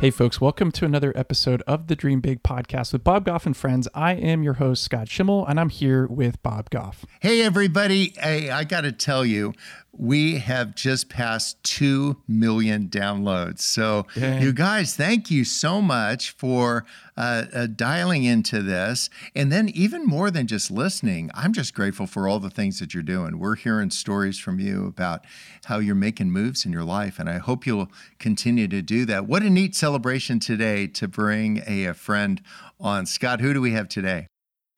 Hey, folks, welcome to another episode of the Dream Big podcast with Bob Goff and friends. I am your host, Scott Schimmel, and I'm here with Bob Goff. Hey, everybody. Hey, I got to tell you, we have just passed 2 million downloads. So, Dang. you guys, thank you so much for uh, uh, dialing into this. And then, even more than just listening, I'm just grateful for all the things that you're doing. We're hearing stories from you about how you're making moves in your life. And I hope you'll continue to do that. What a neat celebration today to bring a, a friend on. Scott, who do we have today?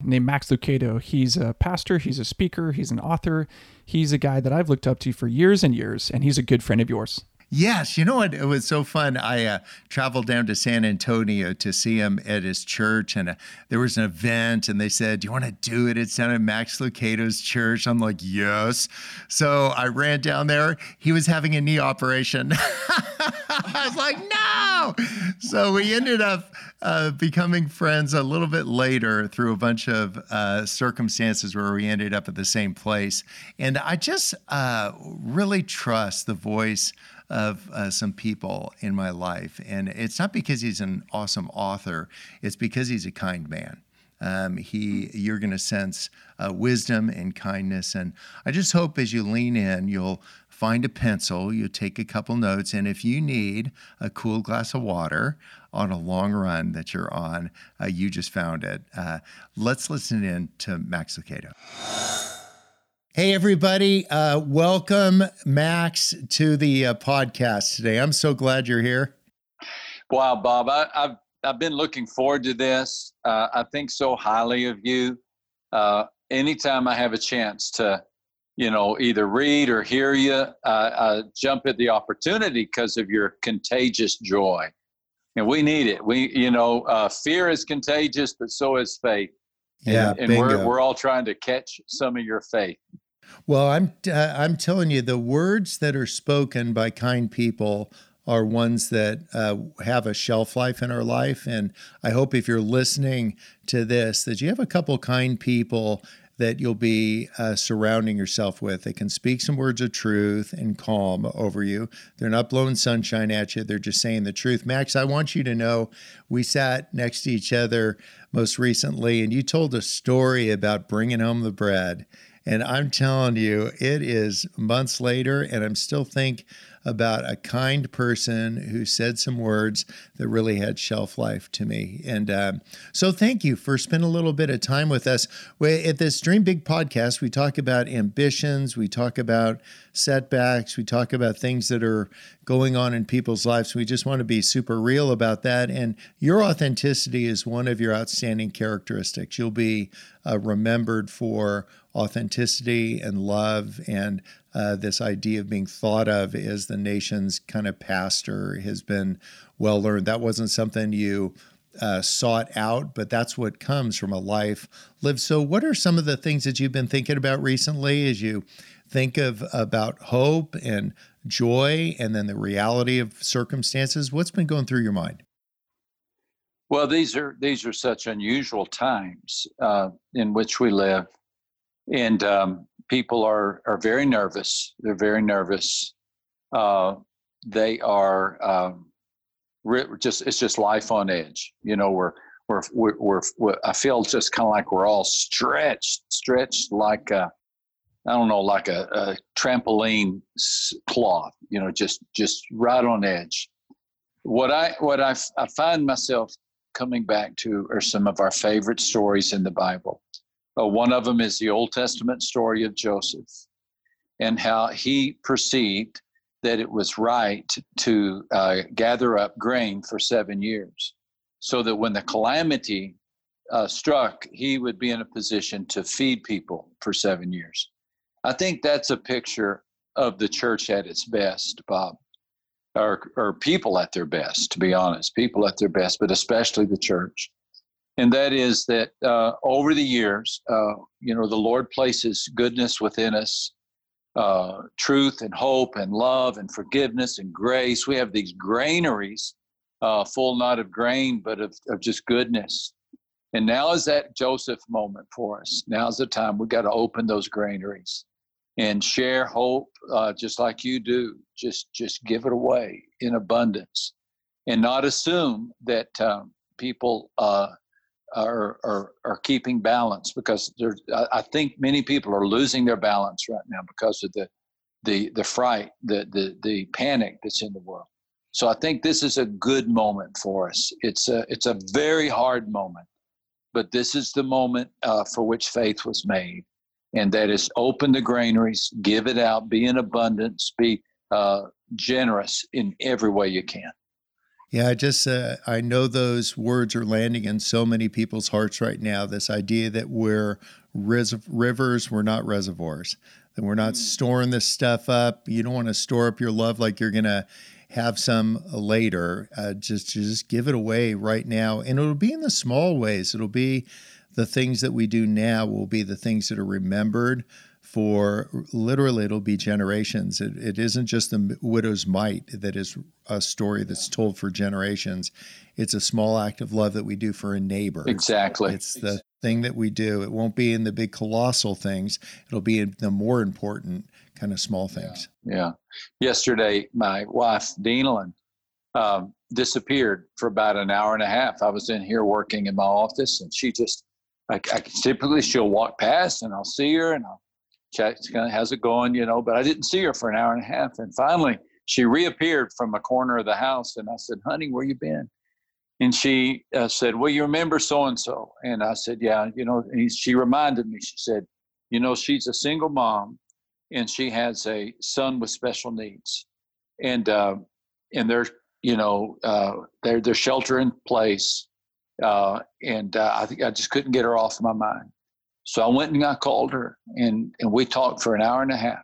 named Max Lucado. He's a pastor, he's a speaker, he's an author. He's a guy that I've looked up to for years and years, and he's a good friend of yours. Yes, you know what? It was so fun. I uh, traveled down to San Antonio to see him at his church, and uh, there was an event, and they said, "Do you want to do it?" It's down at Max Lucado's church. I'm like, "Yes." So I ran down there. He was having a knee operation. I was like, "No!" So we ended up uh, becoming friends a little bit later through a bunch of uh, circumstances where we ended up at the same place, and I just uh, really trust the voice of uh, some people in my life. And it's not because he's an awesome author, it's because he's a kind man. Um, he, you're going to sense uh, wisdom and kindness. And I just hope as you lean in, you'll find a pencil, you'll take a couple notes. And if you need a cool glass of water on a long run that you're on, uh, you just found it. Uh, let's listen in to Max Lucado. Hey, everybody. Uh, welcome, Max, to the uh, podcast today. I'm so glad you're here. Wow, Bob. I, have I've been looking forward to this. Uh, I think so highly of you. Uh, anytime I have a chance to, you know, either read or hear you, I jump at the opportunity because of your contagious joy. And we need it. We, you know, uh, fear is contagious, but so is faith. Yeah, and, and we're we're all trying to catch some of your faith. Well, I'm uh, I'm telling you, the words that are spoken by kind people are ones that uh, have a shelf life in our life, and I hope if you're listening to this, that you have a couple kind people that you'll be uh, surrounding yourself with. They can speak some words of truth and calm over you. They're not blowing sunshine at you, they're just saying the truth. Max, I want you to know we sat next to each other most recently, and you told a story about bringing home the bread. And I'm telling you, it is months later, and I'm still think about a kind person who said some words that really had shelf life to me. And uh, so, thank you for spending a little bit of time with us. We, at this Dream Big podcast, we talk about ambitions, we talk about setbacks, we talk about things that are going on in people's lives. We just want to be super real about that. And your authenticity is one of your outstanding characteristics. You'll be uh, remembered for authenticity and love and uh, this idea of being thought of as the nation's kind of pastor has been well learned. That wasn't something you uh, sought out, but that's what comes from a life lived. So, what are some of the things that you've been thinking about recently as you think of about hope and joy, and then the reality of circumstances? What's been going through your mind? Well, these are these are such unusual times uh, in which we live, and um, people are are very nervous. They're very nervous. Uh, they are um, just it's just life on edge. You know, we're we're we're, we're, we're I feel just kind of like we're all stretched, stretched like I don't know, like a, a trampoline cloth. You know, just just right on edge. What I what I, I find myself coming back to are some of our favorite stories in the Bible. Uh, one of them is the Old Testament story of Joseph and how he perceived that it was right to uh, gather up grain for seven years so that when the calamity uh, struck, he would be in a position to feed people for seven years. I think that's a picture of the church at its best, Bob, or, or people at their best, to be honest, people at their best, but especially the church and that is that uh, over the years, uh, you know, the Lord places goodness within us, uh, truth and hope and love and forgiveness and grace. We have these granaries, uh, full not of grain, but of, of just goodness. And now is that Joseph moment for us. Now's the time we've got to open those granaries and share hope, uh, just like you do. Just just give it away in abundance and not assume that um, people uh, are, are are keeping balance because I think many people are losing their balance right now because of the the the fright the the the panic that's in the world. So i think this is a good moment for us. It's a it's a very hard moment but this is the moment uh, for which faith was made. And that is open the granaries give it out be in abundance be uh, generous in every way you can yeah, I just uh, I know those words are landing in so many people's hearts right now. This idea that we're res- rivers, we're not reservoirs. That we're not mm. storing this stuff up. You don't want to store up your love like you're gonna have some later. Uh, just just give it away right now, and it'll be in the small ways. It'll be the things that we do now will be the things that are remembered for literally it'll be generations. It, it isn't just the widow's mite that is a story that's told for generations. It's a small act of love that we do for a neighbor. Exactly. It's the thing that we do. It won't be in the big colossal things. It'll be in the more important kind of small things. Yeah. yeah. Yesterday, my wife, Denalyn, um, disappeared for about an hour and a half. I was in here working in my office and she just, I, I typically she'll walk past and I'll see her and I'll check, kind of, how's it going, you know, but I didn't see her for an hour and a half. And finally, she reappeared from a corner of the house. And I said, honey, where you been? And she uh, said, well, you remember so-and-so? And I said, yeah, you know, and she reminded me, she said, you know, she's a single mom and she has a son with special needs. And, uh, and they're, you know, uh, they're, they're shelter in place. Uh, and uh, I think I just couldn't get her off my mind. So I went and I called her and, and we talked for an hour and a half.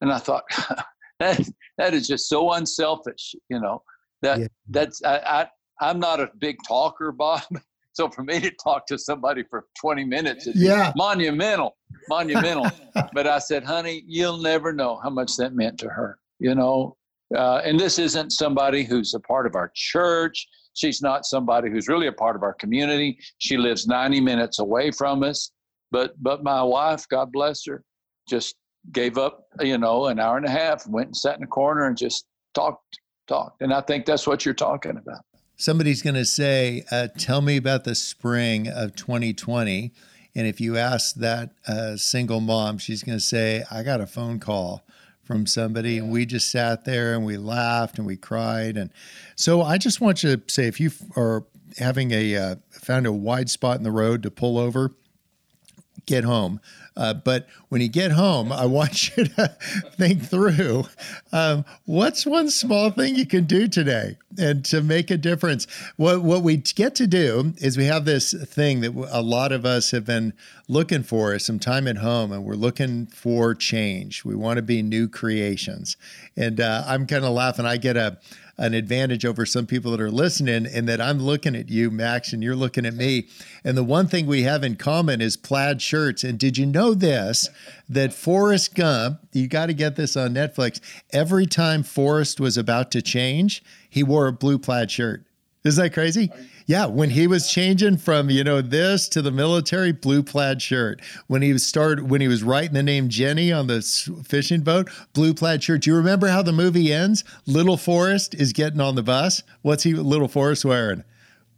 And I thought, that, that is just so unselfish, you know, that yeah. that's, I, I, I'm not a big talker, Bob. So for me to talk to somebody for 20 minutes is yeah. monumental, monumental. but I said, honey, you'll never know how much that meant to her, you know. Uh, and this isn't somebody who's a part of our church. She's not somebody who's really a part of our community. She lives 90 minutes away from us. But but my wife, God bless her, just gave up, you know, an hour and a half, went and sat in a corner and just talked, talked. And I think that's what you're talking about. Somebody's going to say, uh, "Tell me about the spring of 2020." And if you ask that uh, single mom, she's going to say, "I got a phone call." from somebody and we just sat there and we laughed and we cried and so i just want you to say if you are having a uh, found a wide spot in the road to pull over get home. Uh, but when you get home, I want you to think through um, what's one small thing you can do today and to make a difference. What what we get to do is we have this thing that a lot of us have been looking for some time at home, and we're looking for change. We want to be new creations, and uh, I'm kind of laughing. I get a an advantage over some people that are listening and that I'm looking at you, Max, and you're looking at me. And the one thing we have in common is plaid shirts. And did you know this? That Forrest Gump, you got to get this on Netflix. Every time Forrest was about to change, he wore a blue plaid shirt. Isn't that crazy? Yeah, when he was changing from you know this to the military blue plaid shirt, when he was started when he was writing the name Jenny on the fishing boat, blue plaid shirt. Do you remember how the movie ends? Little Forrest is getting on the bus. What's he Little Forrest wearing?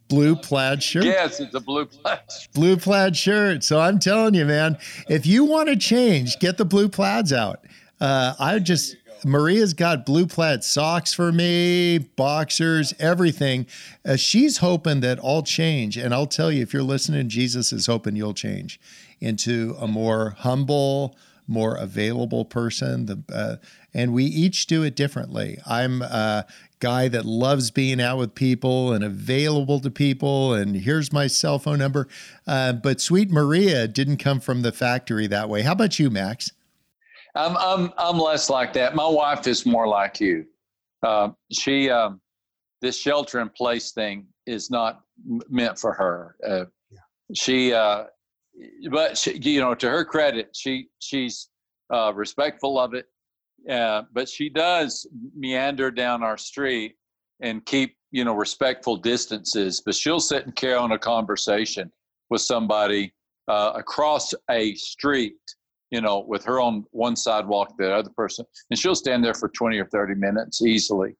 Blue plaid shirt. Yes, it's a blue plaid. Shirt. Blue plaid shirt. So I'm telling you, man, if you want to change, get the blue plaids out. Uh, I just Maria's got blue plaid socks for me, boxers, everything. Uh, she's hoping that I'll change. And I'll tell you, if you're listening, Jesus is hoping you'll change into a more humble, more available person. The, uh, and we each do it differently. I'm a guy that loves being out with people and available to people. And here's my cell phone number. Uh, but sweet Maria didn't come from the factory that way. How about you, Max? I'm I'm I'm less like that. My wife is more like you. Uh, she um, this shelter in place thing is not m- meant for her. Uh, yeah. She, uh, but she, you know, to her credit, she she's uh, respectful of it. Uh, but she does meander down our street and keep you know respectful distances. But she'll sit and carry on a conversation with somebody uh, across a street you know, with her on one sidewalk, the other person, and she'll stand there for 20 or 30 minutes easily.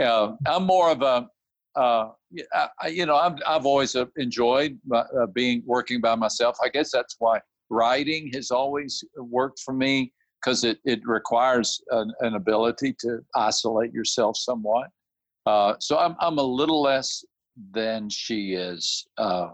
Uh, I'm more of a, uh, I, you know, I've, I've always uh, enjoyed uh, being working by myself. I guess that's why writing has always worked for me because it, it requires an, an, ability to isolate yourself somewhat. Uh, so I'm, I'm a little less than she is uh,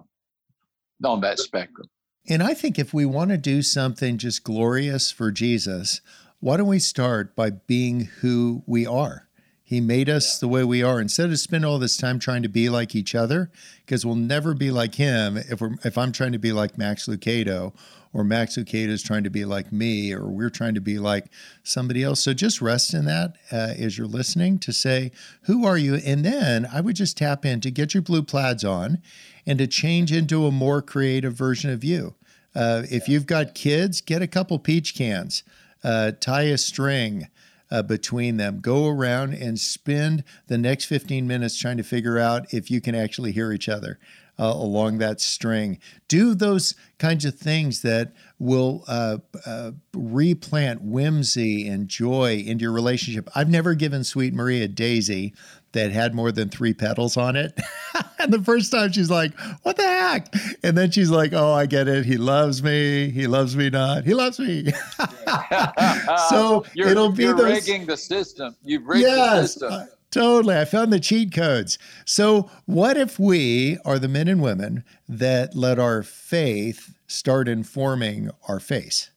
on that spectrum. And I think if we want to do something just glorious for Jesus, why don't we start by being who we are? He made us the way we are. Instead of spending all this time trying to be like each other, because we'll never be like him if we're if I'm trying to be like Max Lucado, or Max Lucado is trying to be like me, or we're trying to be like somebody else. So just rest in that uh, as you're listening to say, "Who are you?" And then I would just tap in to get your blue plaids on, and to change into a more creative version of you. Uh, if you've got kids, get a couple peach cans, uh, tie a string uh, between them. Go around and spend the next 15 minutes trying to figure out if you can actually hear each other. Uh, along that string. Do those kinds of things that will uh, uh, replant whimsy and joy into your relationship. I've never given Sweet Maria Daisy that had more than three petals on it. and the first time she's like, What the heck? And then she's like, Oh, I get it. He loves me. He loves me not. He loves me. so you're, it'll be you're those... rigging the system. You've rigged yes, the system. Totally. I found the cheat codes. So, what if we are the men and women that let our faith start informing our face?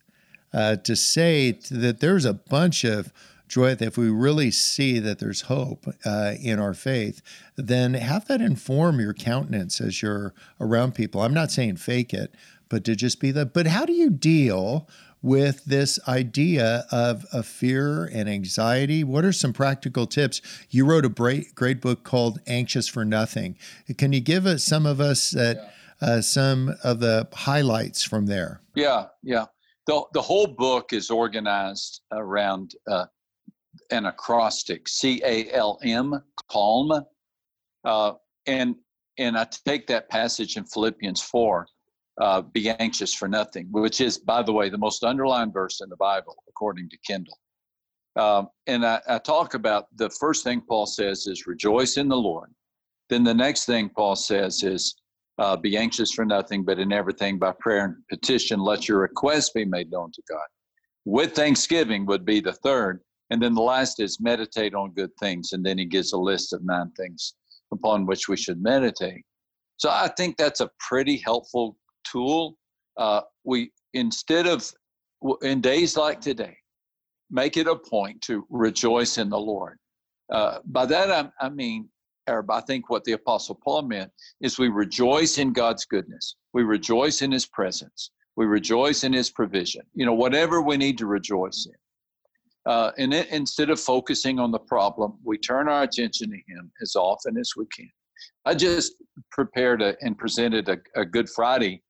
Uh, to say that there's a bunch of joy, if we really see that there's hope uh, in our faith, then have that inform your countenance as you're around people. I'm not saying fake it, but to just be that. But how do you deal with this idea of, of fear and anxiety? What are some practical tips? You wrote a great, great book called Anxious for Nothing. Can you give us some of us that, yeah. uh, some of the highlights from there? Yeah, yeah. The, the whole book is organized around uh, an acrostic, C A L M, calm. Uh, and and I take that passage in Philippians 4, uh, be anxious for nothing, which is, by the way, the most underlined verse in the Bible, according to Kindle. Um, and I, I talk about the first thing Paul says is rejoice in the Lord. Then the next thing Paul says is uh, be anxious for nothing, but in everything by prayer and petition, let your requests be made known to God. With thanksgiving would be the third. And then the last is meditate on good things. And then he gives a list of nine things upon which we should meditate. So I think that's a pretty helpful tool. Uh, we instead of in days like today, make it a point to rejoice in the Lord. Uh, by that I, I mean, or I think what the Apostle Paul meant is we rejoice in God's goodness. We rejoice in His presence. We rejoice in His provision. You know, whatever we need to rejoice in. Uh, and it, instead of focusing on the problem, we turn our attention to Him as often as we can. I just prepared a, and presented a, a Good Friday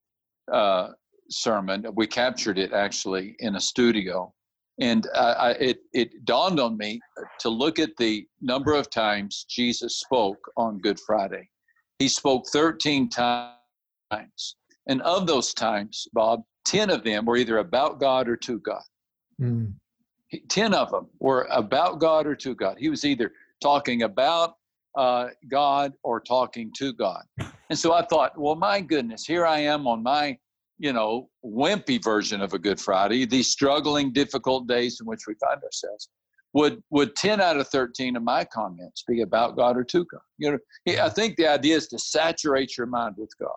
uh, sermon. We captured it actually in a studio, and I, it it dawned on me to look at the number of times Jesus spoke on Good Friday. He spoke 13 times, and of those times, Bob, 10 of them were either about God or to God. Mm. 10 of them were about God or to God. He was either talking about uh, God or talking to God. And so I thought, well, my goodness, here I am on my, you know, wimpy version of a Good Friday, these struggling, difficult days in which we find ourselves. Would would 10 out of 13 of my comments be about God or to God? You know, I think the idea is to saturate your mind with God.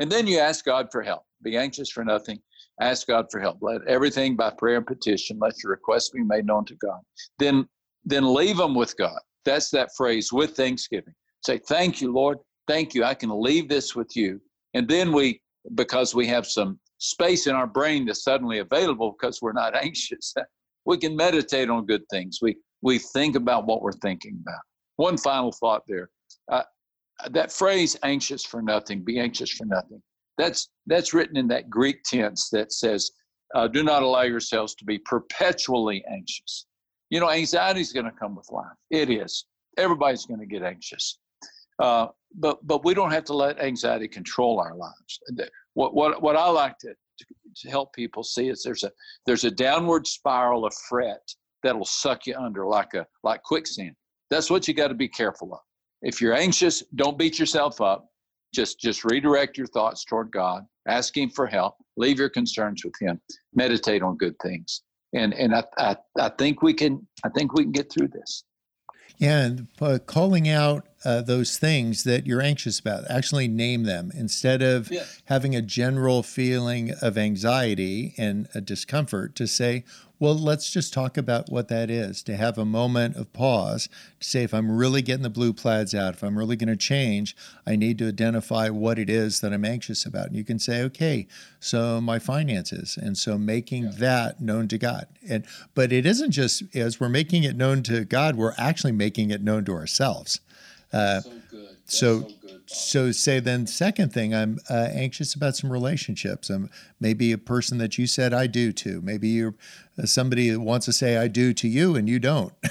And then you ask God for help. Be anxious for nothing, ask God for help. Let everything by prayer and petition, let your requests be made known to God. Then, then leave them with God. That's that phrase with thanksgiving. Say, thank you, Lord. Thank you. I can leave this with you. And then we, because we have some space in our brain that's suddenly available because we're not anxious, we can meditate on good things. We, we think about what we're thinking about. One final thought there. Uh, that phrase, anxious for nothing, be anxious for nothing that's that's written in that Greek tense that says, uh, "Do not allow yourselves to be perpetually anxious." You know, anxiety is going to come with life. It is. Everybody's going to get anxious, uh, but but we don't have to let anxiety control our lives. What what what I like to, to help people see is there's a there's a downward spiral of fret that'll suck you under like a like quicksand. That's what you got to be careful of. if you're anxious, don't beat yourself up. Just just redirect your thoughts toward God. Ask Him for help. Leave your concerns with Him. Meditate on good things. And and I I, I think we can I think we can get through this. And uh, calling out uh, those things that you're anxious about, actually name them instead of yeah. having a general feeling of anxiety and a discomfort to say, well, let's just talk about what that is to have a moment of pause to say, if I'm really getting the blue plaids out, if I'm really going to change, I need to identify what it is that I'm anxious about. And you can say, okay, so my finances. And so making yeah. that known to God. And but it isn't just as we're making it known to God, we're actually making it known to ourselves. Uh, so good. so, so so say then second thing i'm uh, anxious about some relationships. I'm maybe a person that you said i do to. Maybe you're uh, somebody who wants to say i do to you and you don't.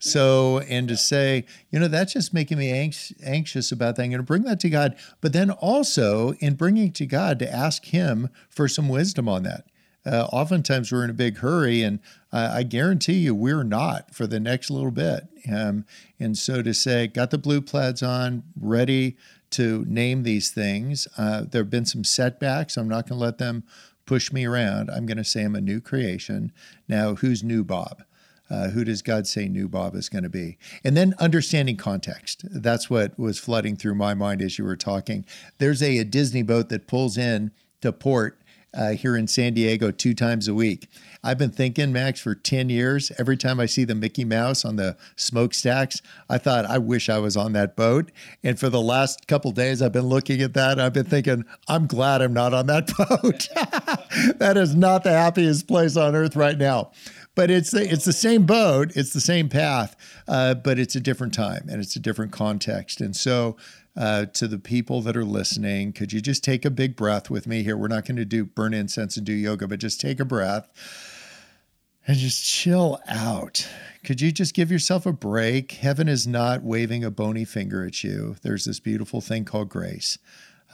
So and to say you know that's just making me anx- anxious about that. I'm going to bring that to god but then also in bringing to god to ask him for some wisdom on that. Uh, oftentimes we're in a big hurry, and I, guarantee you we're not for the next little bit. Um, and so to say, got the blue plaids on, ready to name these things. Uh, there have been some setbacks. I'm not going to let them push me around. I'm going to say I'm a new creation. Now, who's new Bob? Uh, who does God say new Bob is going to be? And then understanding context. That's what was flooding through my mind as you were talking. There's a, a Disney boat that pulls in to port uh, here in San Diego two times a week. I've been thinking, Max, for 10 years, every time I see the Mickey Mouse on the smokestacks, I thought, I wish I was on that boat. And for the last couple days, I've been looking at that. I've been thinking, I'm glad I'm not on that boat. that is not the happiest place on earth right now but it's the, it's the same boat, it's the same path, uh, but it's a different time and it's a different context. And so uh, to the people that are listening, could you just take a big breath with me here? We're not going to do burn incense and do yoga, but just take a breath and just chill out. Could you just give yourself a break? Heaven is not waving a bony finger at you. There's this beautiful thing called grace.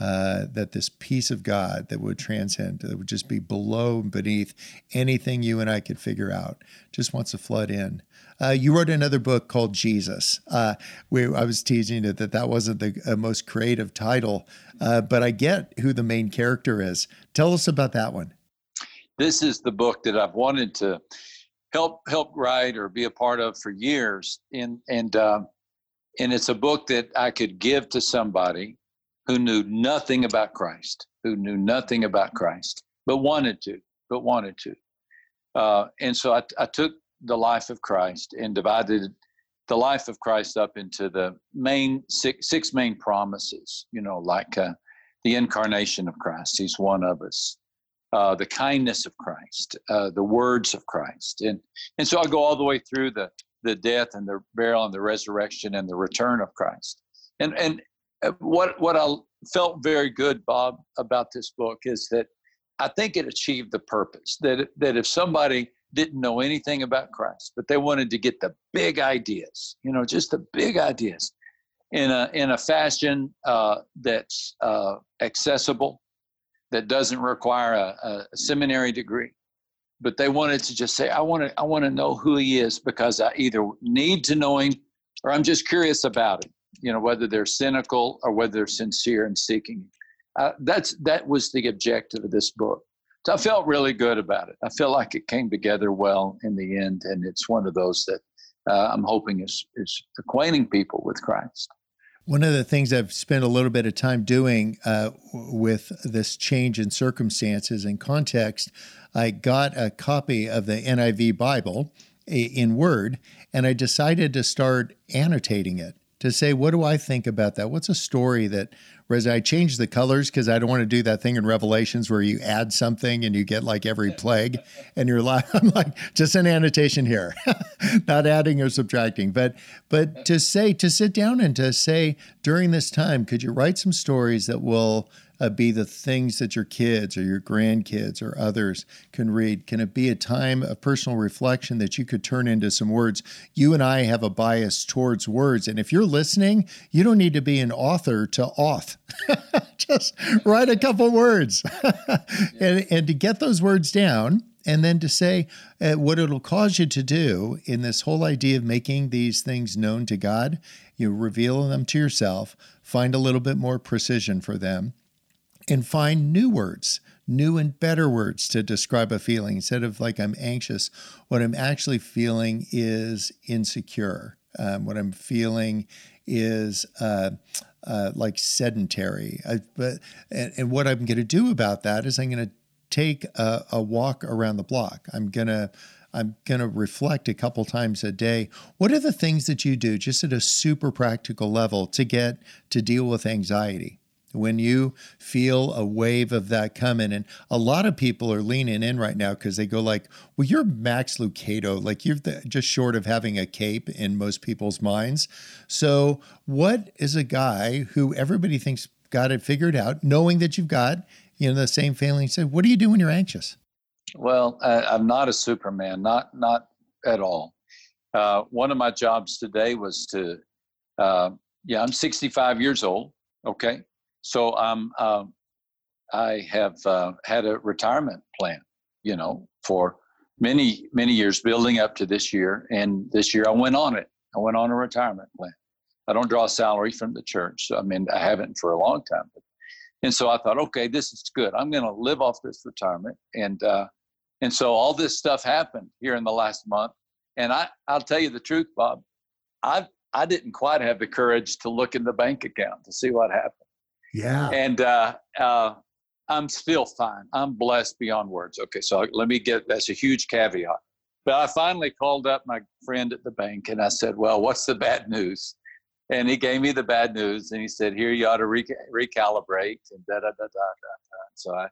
Uh, that this peace of God that would transcend, that would just be below and beneath anything you and I could figure out, just wants to flood in. Uh, you wrote another book called Jesus. Uh, where I was teasing it that that wasn't the uh, most creative title, uh, but I get who the main character is. Tell us about that one. This is the book that I've wanted to help help write or be a part of for years, and and um, and it's a book that I could give to somebody who knew nothing about Christ, who knew nothing about Christ, but wanted to, but wanted to. Uh, and so I, I took the life of Christ and divided the life of Christ up into the main six, six main promises, you know, like uh, the incarnation of Christ, He's one of us, uh, the kindness of Christ, uh, the words of Christ. And, and so I go all the way through the, the death and the burial and the resurrection and the return of Christ. And, and uh, what, what I felt very good, Bob, about this book is that I think it achieved the purpose that, that if somebody didn't know anything about Christ, but they wanted to get the big ideas, you know, just the big ideas in a, in a fashion uh, that's uh, accessible, that doesn't require a, a, seminary degree. But they wanted to just say, I want to, I want to know who he is because I either need to know him or I'm just curious about him, you know, whether they're cynical or whether they're sincere in seeking. Uh, that's, that was the objective of this book. So I felt really good about it. I feel like it came together well in the end, and it's one of those that uh, I'm hoping is is acquainting people with Christ. One of the things I've spent a little bit of time doing uh, with this change in circumstances and context, I got a copy of the NIV Bible in Word, and I decided to start annotating it to say, what do I think about that? What's a story that Whereas I changed the colors because I don't want to do that thing in Revelations where you add something and you get like every plague, and you're like, I'm like, just an annotation here, not adding or subtracting. But but to say to sit down and to say during this time, could you write some stories that will uh, be the things that your kids or your grandkids or others can read? Can it be a time of personal reflection that you could turn into some words? You and I have a bias towards words. And if you're listening, you don't need to be an author to auth. Just write a couple words. and, and to get those words down, and then to say uh, what it'll cause you to do in this whole idea of making these things known to God, you reveal them to yourself, find a little bit more precision for them, and find new words, new and better words to describe a feeling. Instead of like I'm anxious, what I'm actually feeling is insecure. Um, what I'm feeling is uh, uh, like sedentary. I, but and, and, what I'm going to do about that is I'm going to take a, a walk around the block. I'm going to I'm going to reflect a couple times a day. What are the things that you do just at a super practical level to get to deal with anxiety? When you feel a wave of that coming. And a lot of people are leaning in right now because they go like well you're max lucado like you're the, just short of having a cape in most people's minds. So what is a guy who everybody thinks got it figured out knowing that you've got you know the same feeling said what do you do when you're anxious? Well i'm not a superman not not at all. Uh, one of my jobs today was to uh, yeah i'm 65 years old okay so um, uh, I have uh, had a retirement plan, you know, for many, many years building up to this year. And this year I went on it. I went on a retirement plan. I don't draw salary from the church. I mean, I haven't for a long time. But, and so I thought, okay, this is good. I'm going to live off this retirement. And, uh, and so all this stuff happened here in the last month. And I, I'll tell you the truth, Bob, I, I didn't quite have the courage to look in the bank account to see what happened. Yeah. And uh, uh, I'm still fine. I'm blessed beyond words. Okay, so let me get that's a huge caveat. But I finally called up my friend at the bank and I said, Well, what's the bad news? And he gave me the bad news and he said, Here, you ought to recalibrate and da da da da da. So I,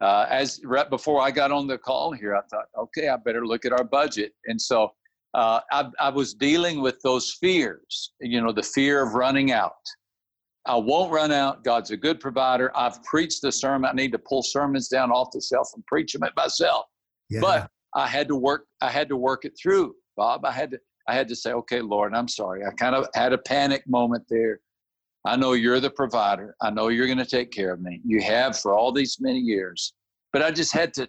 uh, as right before I got on the call here, I thought, okay, I better look at our budget. And so uh, I, I was dealing with those fears, you know, the fear of running out I won't run out. God's a good provider. I've preached the sermon. I need to pull sermons down off the shelf and preach them at myself. Yeah. But I had to work. I had to work it through, Bob. I had to. I had to say, okay, Lord, I'm sorry. I kind of had a panic moment there. I know you're the provider. I know you're going to take care of me. You have for all these many years. But I just had to.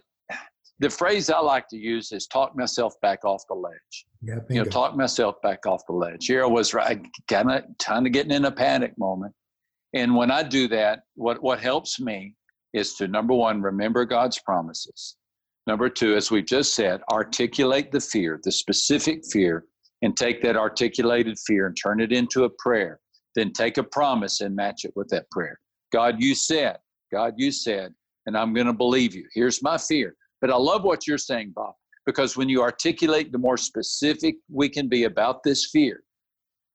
The phrase I like to use is talk myself back off the ledge. Yeah, you know, talk myself back off the ledge. Here I was, right, kind of, kind of getting in a panic moment and when I do that, what, what helps me is to number one, remember God's promises. Number two, as we've just said, articulate the fear, the specific fear, and take that articulated fear and turn it into a prayer. Then take a promise and match it with that prayer. God, you said, God, you said, and I'm going to believe you. Here's my fear. But I love what you're saying, Bob, because when you articulate, the more specific we can be about this fear,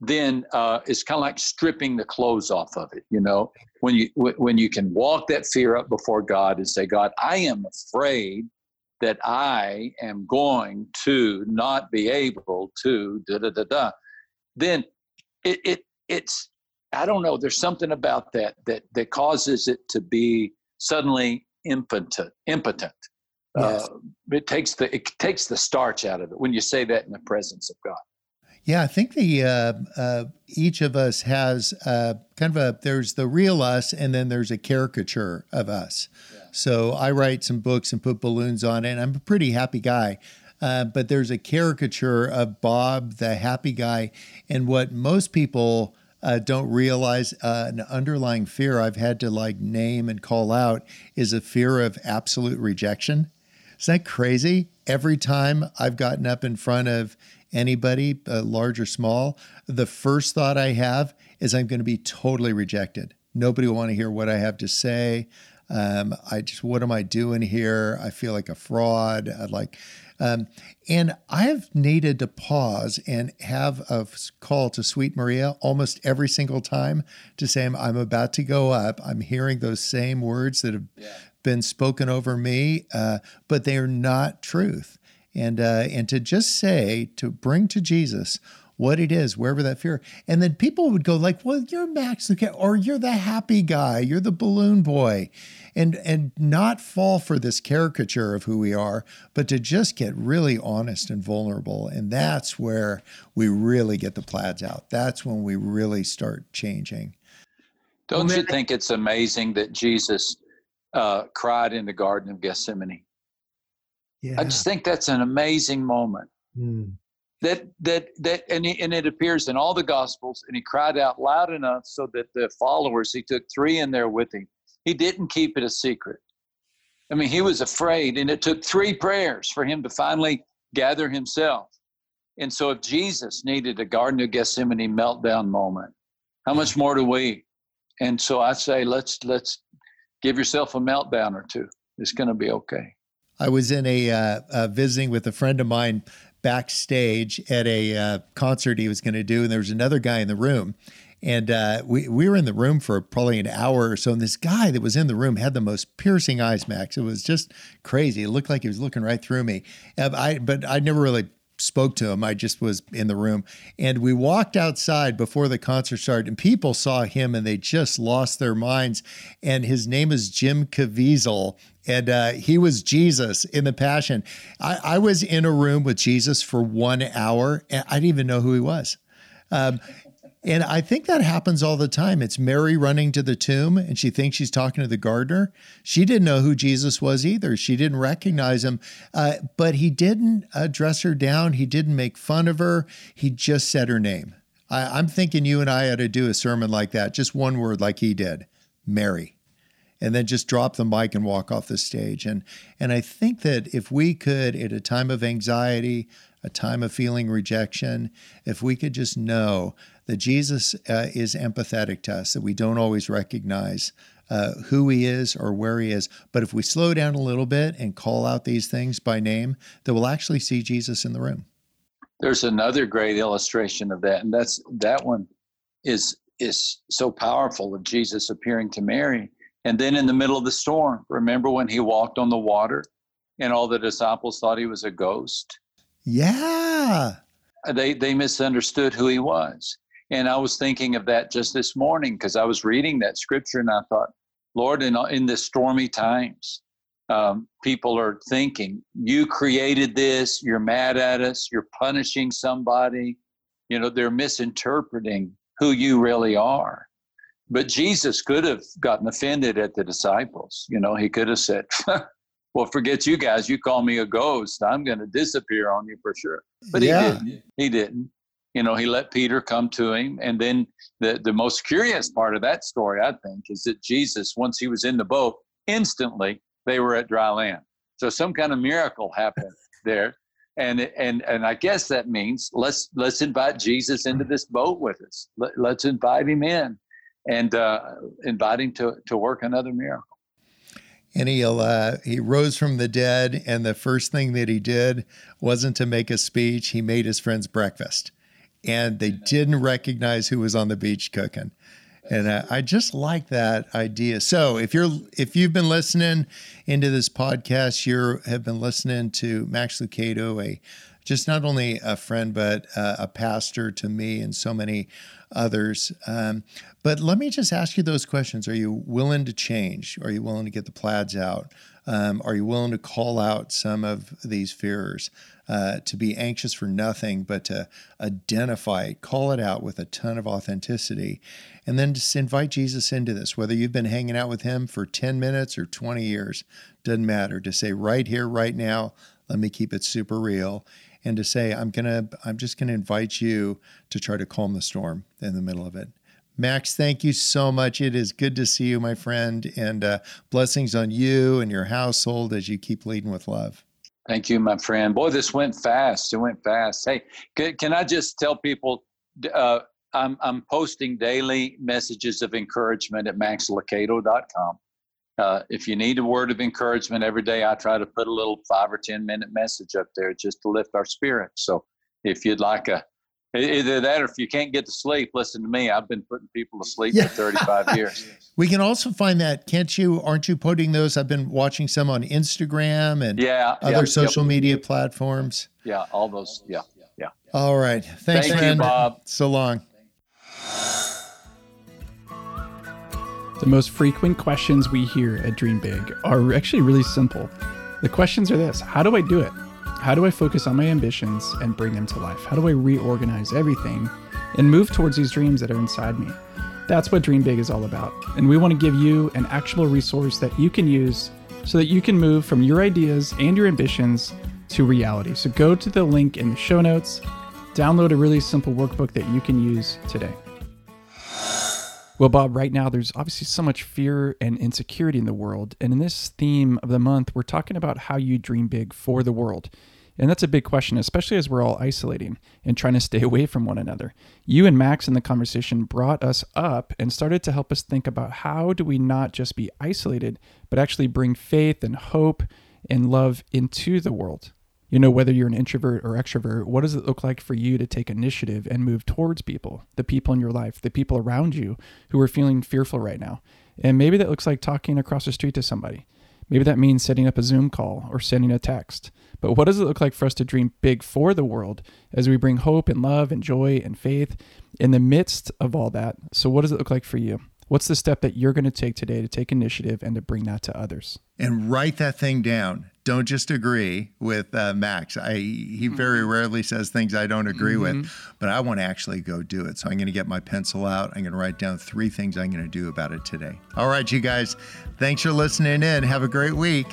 then uh, it's kind of like stripping the clothes off of it. You know, when you when you can walk that fear up before God and say, God, I am afraid that I am going to not be able to da da da da. Then it it it's I don't know. There's something about that that that causes it to be suddenly impotent. Impotent. Yes. Uh, it takes the it takes the starch out of it when you say that in the presence of God. Yeah, I think the uh, uh, each of us has uh, kind of a there's the real us, and then there's a caricature of us. Yeah. So I write some books and put balloons on it. And I'm a pretty happy guy, uh, but there's a caricature of Bob, the happy guy, and what most people. Uh, don't realize uh, an underlying fear I've had to like name and call out is a fear of absolute rejection. Is that crazy? Every time I've gotten up in front of anybody, uh, large or small, the first thought I have is I'm going to be totally rejected. Nobody will want to hear what I have to say. Um, I just, what am I doing here? I feel like a fraud. I like, um, and I've needed to pause and have a call to Sweet Maria almost every single time to say, I'm, I'm about to go up. I'm hearing those same words that have yeah. been spoken over me, uh, but they are not truth and uh, and to just say to bring to Jesus what it is, wherever that fear, and then people would go like, "Well, you're Max or you're the happy guy, you're the balloon boy," and and not fall for this caricature of who we are, but to just get really honest and vulnerable, and that's where we really get the plaids out. That's when we really start changing. Don't you think it's amazing that Jesus uh, cried in the Garden of Gethsemane? Yeah. I just think that's an amazing moment. Mm. That that that and he, and it appears in all the gospels and he cried out loud enough so that the followers he took three in there with him. He didn't keep it a secret. I mean, he was afraid and it took three prayers for him to finally gather himself. And so if Jesus needed a Garden of Gethsemane meltdown moment, how much more do we? And so I say let's let's give yourself a meltdown or two. It's going to be okay. I was in a uh, uh, visiting with a friend of mine backstage at a uh, concert he was going to do, and there was another guy in the room. And uh, we, we were in the room for probably an hour or so. And this guy that was in the room had the most piercing eyes, Max. It was just crazy. It looked like he was looking right through me. I, but I never really spoke to him. I just was in the room. And we walked outside before the concert started, and people saw him and they just lost their minds. And his name is Jim Caviezel. And uh, he was Jesus in the Passion. I, I, was in a room with Jesus for one hour, and I didn't even know who he was. Um, and I think that happens all the time. It's Mary running to the tomb and she thinks she's talking to the gardener. She didn't know who Jesus was either. She didn't recognize him, uh, but he didn't dress her down. He didn't make fun of her. He just said her name. I, I'm thinking you and I ought to do a sermon like that, just one word like he did Mary and then just drop the mic and walk off the stage. And and I think that if we could, at a time of anxiety, a time of feeling rejection, if we could just know that Jesus uh, is empathetic to us, that we don't always recognize uh, who he is or where he is. But if we slow down a little bit and call out these things by name, that we'll actually see Jesus in the room. There's another great illustration of that, and that's that one is is so powerful of Jesus appearing to Mary. And then in the middle of the storm, remember when he walked on the water and all the disciples thought he was a ghost? Yeah. They they misunderstood who he was. And I was thinking of that just this morning because I was reading that scripture and I thought, Lord, in, in the stormy times, um, people are thinking, you created this, you're mad at us, you're punishing somebody. You know, they're misinterpreting who you really are. But Jesus could have gotten offended at the disciples. You know, he could have said, well, forget you guys. You call me a ghost. I'm going to disappear on you for sure. But yeah. he didn't. He didn't you know, he let Peter come to him. And then the, the most curious part of that story, I think, is that Jesus, once he was in the boat, instantly they were at dry land. So some kind of miracle happened there. And, and, and I guess that means let's, let's invite Jesus into this boat with us. Let, us invite him in and uh, invite him to, to work another miracle. And he uh, he rose from the dead, and the first thing that he did wasn't to make a speech. He made his friends breakfast and they didn't recognize who was on the beach cooking. And uh, I just like that idea. So if you're if you've been listening into this podcast, you have been listening to Max Lucado, a just not only a friend but uh, a pastor to me and so many others. Um, but let me just ask you those questions: Are you willing to change? Are you willing to get the plaids out? Um, are you willing to call out some of these fears? Uh, to be anxious for nothing, but to identify call it out with a ton of authenticity, and then just invite Jesus into this. Whether you've been hanging out with him for 10 minutes or 20 years, doesn't matter. To say, right here, right now, let me keep it super real. And to say, I'm gonna, I'm just gonna invite you to try to calm the storm in the middle of it. Max, thank you so much. It is good to see you, my friend, and uh, blessings on you and your household as you keep leading with love. Thank you, my friend. Boy, this went fast. It went fast. Hey, can, can I just tell people uh, I'm, I'm posting daily messages of encouragement at maxlucado.com. Uh, if you need a word of encouragement every day, I try to put a little five or 10 minute message up there just to lift our spirits. So if you'd like a Either that or if you can't get to sleep, listen to me. I've been putting people to sleep yeah. for 35 years. We can also find that, can't you? Aren't you putting those? I've been watching some on Instagram and yeah, other yeah, social media platforms. Yeah, all those. Yeah, yeah. All right. Thanks, Thank man. You, Bob. So long. The most frequent questions we hear at Dream Big are actually really simple. The questions are this How do I do it? How do I focus on my ambitions and bring them to life? How do I reorganize everything and move towards these dreams that are inside me? That's what Dream Big is all about. And we want to give you an actual resource that you can use so that you can move from your ideas and your ambitions to reality. So go to the link in the show notes, download a really simple workbook that you can use today. Well, Bob, right now there's obviously so much fear and insecurity in the world. And in this theme of the month, we're talking about how you dream big for the world. And that's a big question, especially as we're all isolating and trying to stay away from one another. You and Max in the conversation brought us up and started to help us think about how do we not just be isolated, but actually bring faith and hope and love into the world. You know, whether you're an introvert or extrovert, what does it look like for you to take initiative and move towards people, the people in your life, the people around you who are feeling fearful right now? And maybe that looks like talking across the street to somebody. Maybe that means setting up a Zoom call or sending a text. But what does it look like for us to dream big for the world as we bring hope and love and joy and faith in the midst of all that? So, what does it look like for you? What's the step that you're going to take today to take initiative and to bring that to others? And write that thing down. Don't just agree with uh, Max. I he very mm-hmm. rarely says things I don't agree mm-hmm. with, but I want to actually go do it. So I'm going to get my pencil out. I'm going to write down three things I'm going to do about it today. All right, you guys. Thanks for listening in. Have a great week.